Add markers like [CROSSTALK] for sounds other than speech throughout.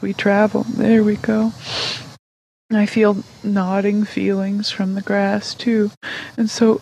we travel. There we go. I feel nodding feelings from the grass too. And so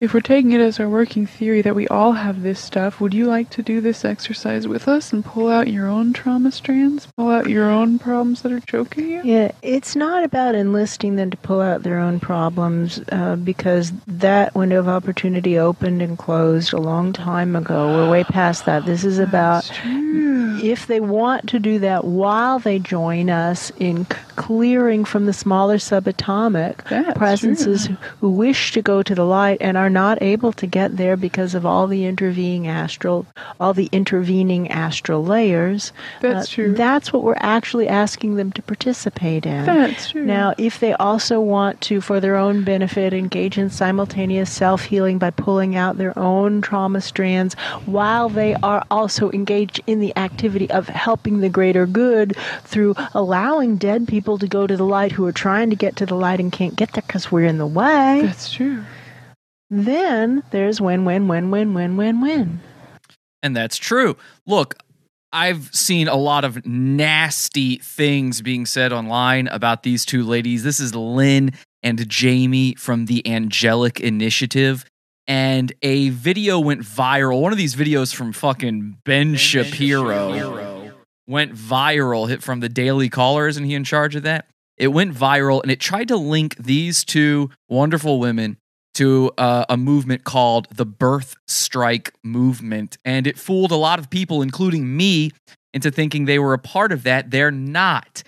if we're taking it as our working theory that we all have this stuff, would you like to do this exercise with us and pull out your own trauma strands? Pull out your own problems that are choking you? Yeah, it's not about enlisting them to pull out their own problems uh, because that window of opportunity opened and closed a long time ago. We're way past that. This is [GASPS] about if they want to do that while they join us in c- clearing from the smaller subatomic That's presences true. who wish to go to the light and are not able to get there because of all the intervening astral all the intervening astral layers That's uh, true. that's what we're actually asking them to participate in That's true. now if they also want to for their own benefit engage in simultaneous self-healing by pulling out their own trauma strands while they are also engaged in the activity of helping the greater good through allowing dead people to go to the light who are trying to get to the light and can't get there because we're in the way That's true. Then there's win win win win win win win And that's true. Look, I've seen a lot of nasty things being said online about these two ladies. This is Lynn and Jamie from the Angelic Initiative. And a video went viral. One of these videos from fucking Ben, Shapiro, went viral, hit from the Daily Caller. Isn't he in charge of that? It went viral and it tried to link these two wonderful women to uh, a movement called the Birth Strike Movement. And it fooled a lot of people, including me, into thinking they were a part of that. They're not.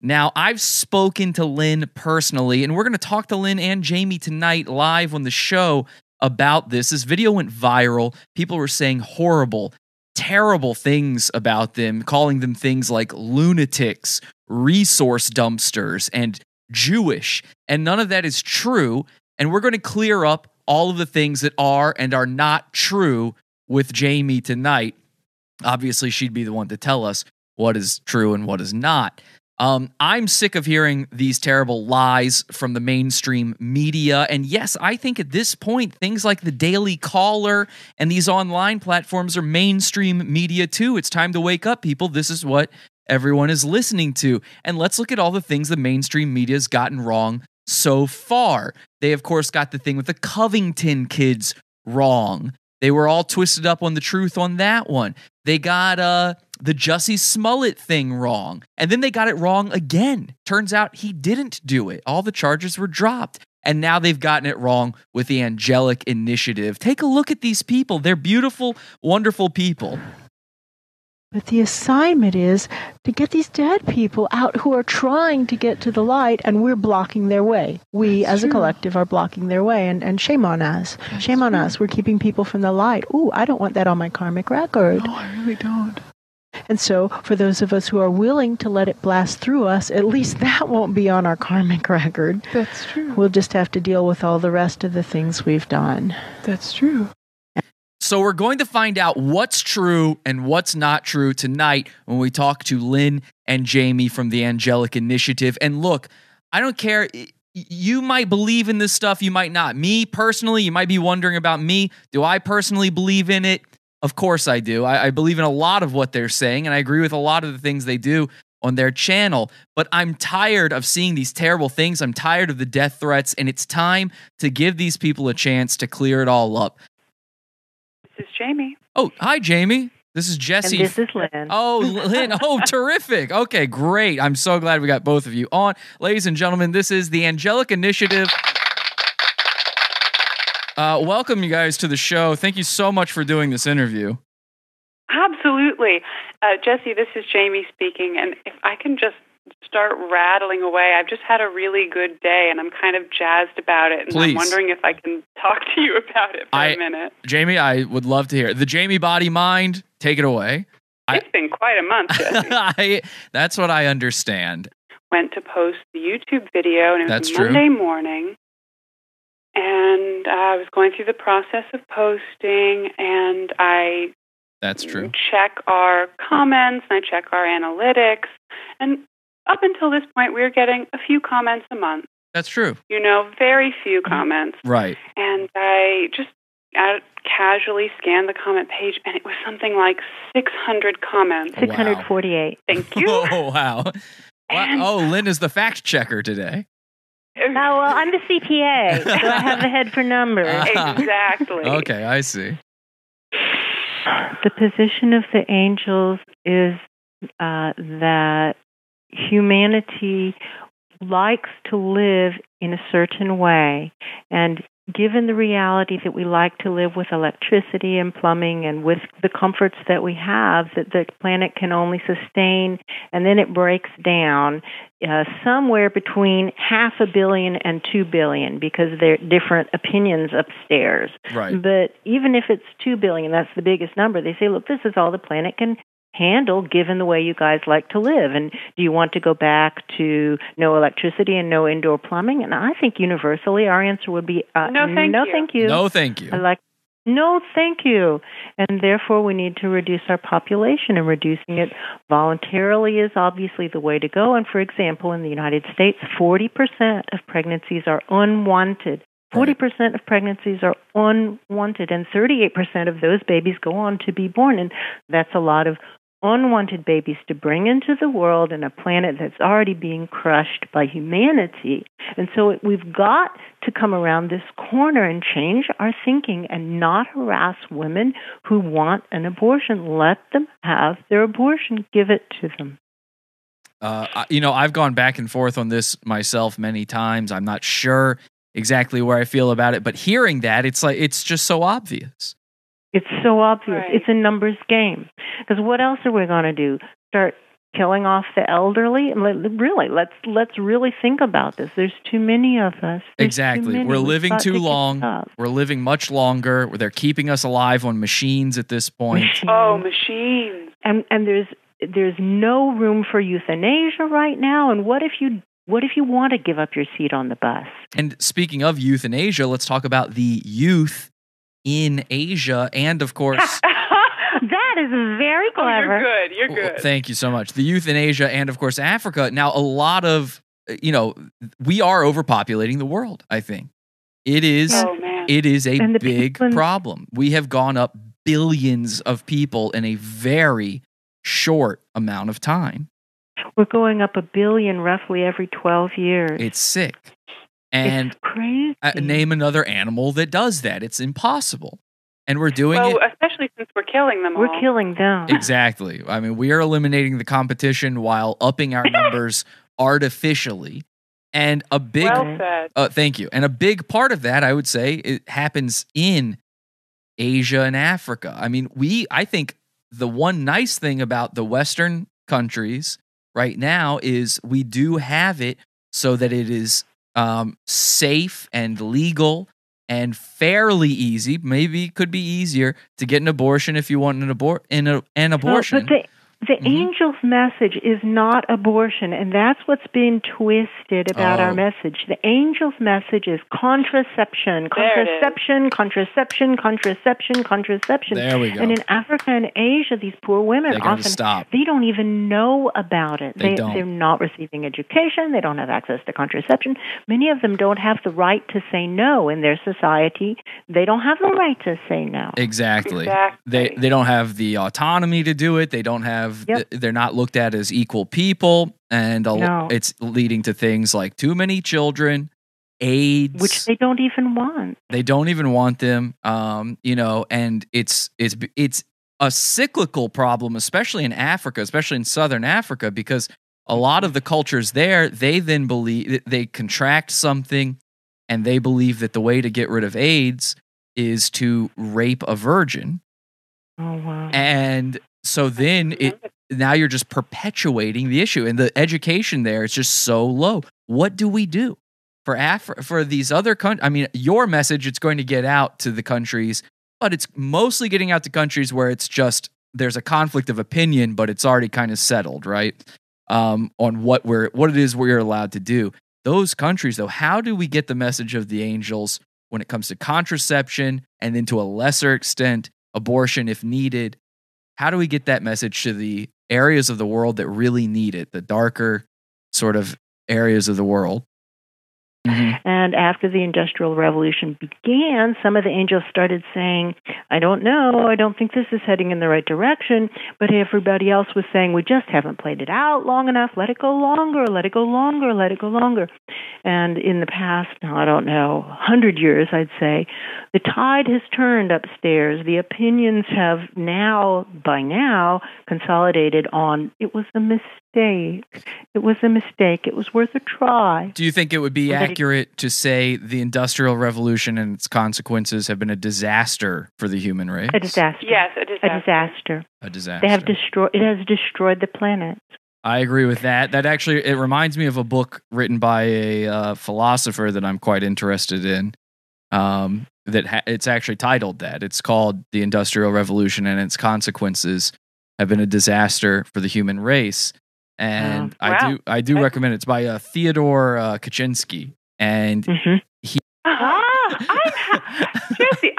Now, I've spoken to Lynn personally, and we're going to talk to Lynn and Jamie tonight live on the show about this. This video went viral. People were saying horrible, terrible things about them, calling them things like lunatics, resource dumpsters, and Jewish. And none of that is true. And we're going to clear up all of the things that are and are not true with Jamie tonight. Obviously, she'd be the one to tell us what is true and what is not. Um, I'm sick of hearing these terrible lies from the mainstream media. And yes, I think at this point, things like the Daily Caller and these online platforms are mainstream media too. It's time to wake up, people. This is what everyone is listening to. And let's look at all the things the mainstream media has gotten wrong so far. They, of course, got the thing with the Covington kids wrong. They were all twisted up on the truth on that one. They got uh, the Jussie Smollett thing wrong. And then they got it wrong again. Turns out he didn't do it. All the charges were dropped. And now they've gotten it wrong with the Angelic Initiative. Take a look at these people. They're beautiful, wonderful people. But the assignment is to get these dead people out who are trying to get to the light, and we're blocking their way. We, as a collective, are blocking their way, and, and shame on us. shame on us. We're keeping people from the light. Ooh, I don't want that on my karmic record. No, I really don't. And so, for those of us who are willing to let it blast through us, at least that won't be on our karmic record. That's true. We'll just have to deal with all the rest of the things we've done. That's true. So we're going to find out what's true and what's not true tonight when we talk to Lynn and Jamie from the Angelic Initiative. And look, I don't care. You might believe in this stuff, you might not. Me personally, you might be wondering about me. Do I personally believe in it? Of course I do. I, I believe in a lot of what they're saying, and I agree with a lot of the things they do on their channel. But I'm tired of seeing these terrible things. I'm tired of the death threats, and it's time to give these people a chance to clear it all up. This is Jamie. Oh, hi, Jamie. This is Jesse. And this is Lynn. Oh, Lynn. [LAUGHS] Oh, terrific. Okay, great. I'm so glad we got both of you on. Ladies and gentlemen, this is the Angelic Initiative. Uh, welcome, you guys, to the show. Thank you so much for doing this interview. Absolutely. Uh, Jesse, this is Jamie speaking. And if I can just start rattling away, I've just had a really good day and I'm kind of jazzed about it. And Please. I'm wondering if I can [LAUGHS] talk to you about it for I- a minute. Jamie, I would love to hear it. the Jamie Body Mind. Take it away. I- It's been quite a month, [LAUGHS] I, that's what I understand. Went to post the YouTube video and it was That's true. Monday morning. And I was going through the process of posting and I That's true. check our comments and I check our analytics. And up until this point, we're getting a few comments a month. That's true. You know, very few comments. Right. And I just I casually scanned the comment page, and it was something like 600 comments. Wow. 648. Thank [LAUGHS] you. Oh wow. Wow. And- Oh, Lynn is the fact checker today. Oh, well, I'm the CPA, so I have the head for numbers. [LAUGHS] exactly. Okay, I see. The position of the angels is uh, that humanity likes to live in a certain way. And given the reality that we like to live with electricity and plumbing and with the comforts that we have, that the planet can only sustain, and then it breaks down uh, somewhere between half a billion and two billion because there are different opinions upstairs. Right. But even if it's two billion, that's the biggest number. They say, look, this is all the planet can handle given the way you guys like to live. And do you want to go back to no electricity and no indoor plumbing? And I think universally our answer would be uh, No, thank no, you. thank you. No, thank you. I like no, thank you. And therefore, we need to reduce our population, and reducing it voluntarily is obviously the way to go. And for example, in the United States, 40% of pregnancies are unwanted. 40% of pregnancies are unwanted, and 38% of those babies go on to be born. And that's a lot of unwanted babies to bring into the world in a planet that's already being crushed by humanity. And so we've got to come around this corner and change our thinking and not harass women who want an abortion. Let them have their abortion, give it to them. Uh, you know, I've gone back and forth on this myself many times. I'm not sure exactly where I feel about it, but hearing that, it's like it's just so obvious. It's so obvious. Right. It's a numbers game. Because what else are we going to do? Start killing off the elderly? Really, let's let's really think about this. There's too many of us. There's Exactly. We're living too to long. We're living much longer. They're keeping us alive on machines at this point. Oh, machines. and and there's there's no room for euthanasia right now. And what if you what if you want to give up your seat on the bus? And speaking of euthanasia, let's talk about the youth in Asia and, of course, [LAUGHS] that is very Oh, clever. you're good. You're Well, good. Thank you so much. The youth in Asia and, of course, Africa. Now, a lot of, you know, we are overpopulating the world, I think. It is. oh man. It is a big people problem. We have gone up billions of people in a very short amount of time. We're going up a billion roughly every 12 years. It's sick. And crazy. uh, name another animal that does that. It's impossible. And we're doing well, it especially since we're killing them. We're killing them. exactly. I mean, we are eliminating the competition while upping our [LAUGHS] numbers artificially. And a big well said. Uh, thank you. And a big part of that, I would say, it happens in Asia and Africa. I mean, we, I think the one nice thing about the Western countries right now is we do have it so that it is um, safe and legal and fairly easy. Maybe it could be easier to get an abortion if you want an, abor- an, an No, abortion. but the the Mhm. angel's message is not abortion, and that's what's been twisted about Oh. our message. The angel's message is contraception, There it is. contraception, contraception, contraception, contraception. there we go. And in Africa and Asia, these poor women They often stop. they don't even know about it. They don't. They're not receiving education. They don't have access to contraception. Many of them don't have the right to say no in their society. They don't have the right to say no. Exactly. Exactly. They they don't have the autonomy to do it. They don't have. Yep. They're not looked at as equal people, and a, No. it's leading to things like too many children, AIDS, Which they don't even want. they don't even want them. Um, you know, and it's it's it's a cyclical problem, especially in Africa, especially in Southern Africa, because a lot of the cultures there, they then believe they contract something, and they believe that the way to get rid of AIDS is to rape a virgin. Oh wow. And so then it now you're just perpetuating the issue and the education there is just so low. What do we do? For Af- for these other countries, I mean, your message it's going to get out to the countries, but it's mostly getting out to countries where it's just there's a conflict of opinion, but it's already kind of settled, right? Um, on what we're what it is we're allowed to do. Those countries, though, how do we get the message of the angels when it comes to contraception and then to a lesser extent abortion if needed? How do we get that message to the areas of the world that really need it, the darker sort of areas of the world? Mhm. And after the Industrial Revolution began, some of the angels started saying, I don't know, I don't think this is heading in the right direction. But everybody else was saying, we just haven't played it out long enough. Let it go longer, let it go longer, let it go longer. And in the past, I don't know, 100 years, I'd say, the tide has turned upstairs. The opinions have now, by now, consolidated on it was a mistake. It was a mistake. It was worth a try. Do you think it would be Well, that it- accurate to say the Industrial Revolution and its consequences have been a disaster for the human race? A disaster. Yes, a A disaster. disaster. A disaster. They have destroyed. It has destroyed the planet. I agree with that. That actually it reminds me of a book written by a uh, philosopher that I'm quite interested in. Um, that ha- it's actually titled that. It's called "The Industrial Revolution and Its Consequences Have Been a Disaster for the Human Race." And Oh, I do I do Okay. recommend it. It's by uh, Theodore uh, Kaczynski, and hmm Ah, I'm ha- [LAUGHS] Jesse.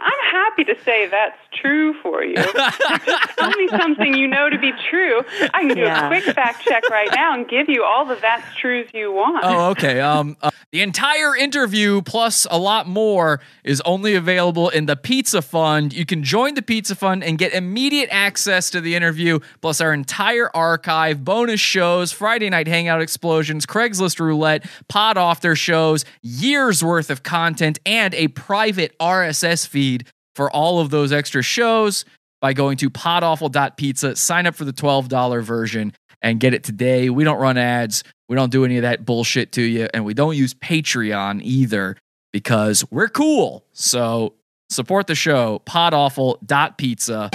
I'm happy to say that's true for you. Just [LAUGHS] tell me something you know to be true. I can do Yeah. a quick fact check right now and give you all the that's trues you want. Oh, okay. Um, uh, the entire interview plus a lot more is only available in the Pizza Fund. You can join the Pizza Fund and get immediate access to the interview, plus our entire archive, bonus shows, Friday night hangout explosions, Craigslist roulette, pod off their shows, years worth of content, and a private RSS feed for all of those extra shows by going to podawful.pizza. Sign up for the $12 version and get it today. We don't run ads. We don't do any of that bullshit to you. And we don't use Patreon either because we're cool. So support the show, podawful.pizza.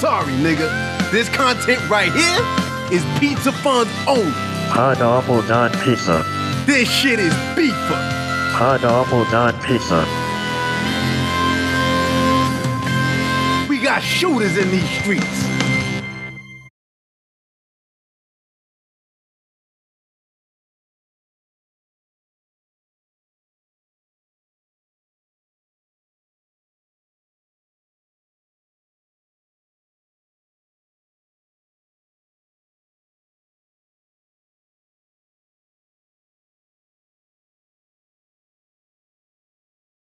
Sorry, nigga. This content right here is Pizza Fun's own. Podawful.pizza. This shit is beefer. pizza. We got shooters in these streets.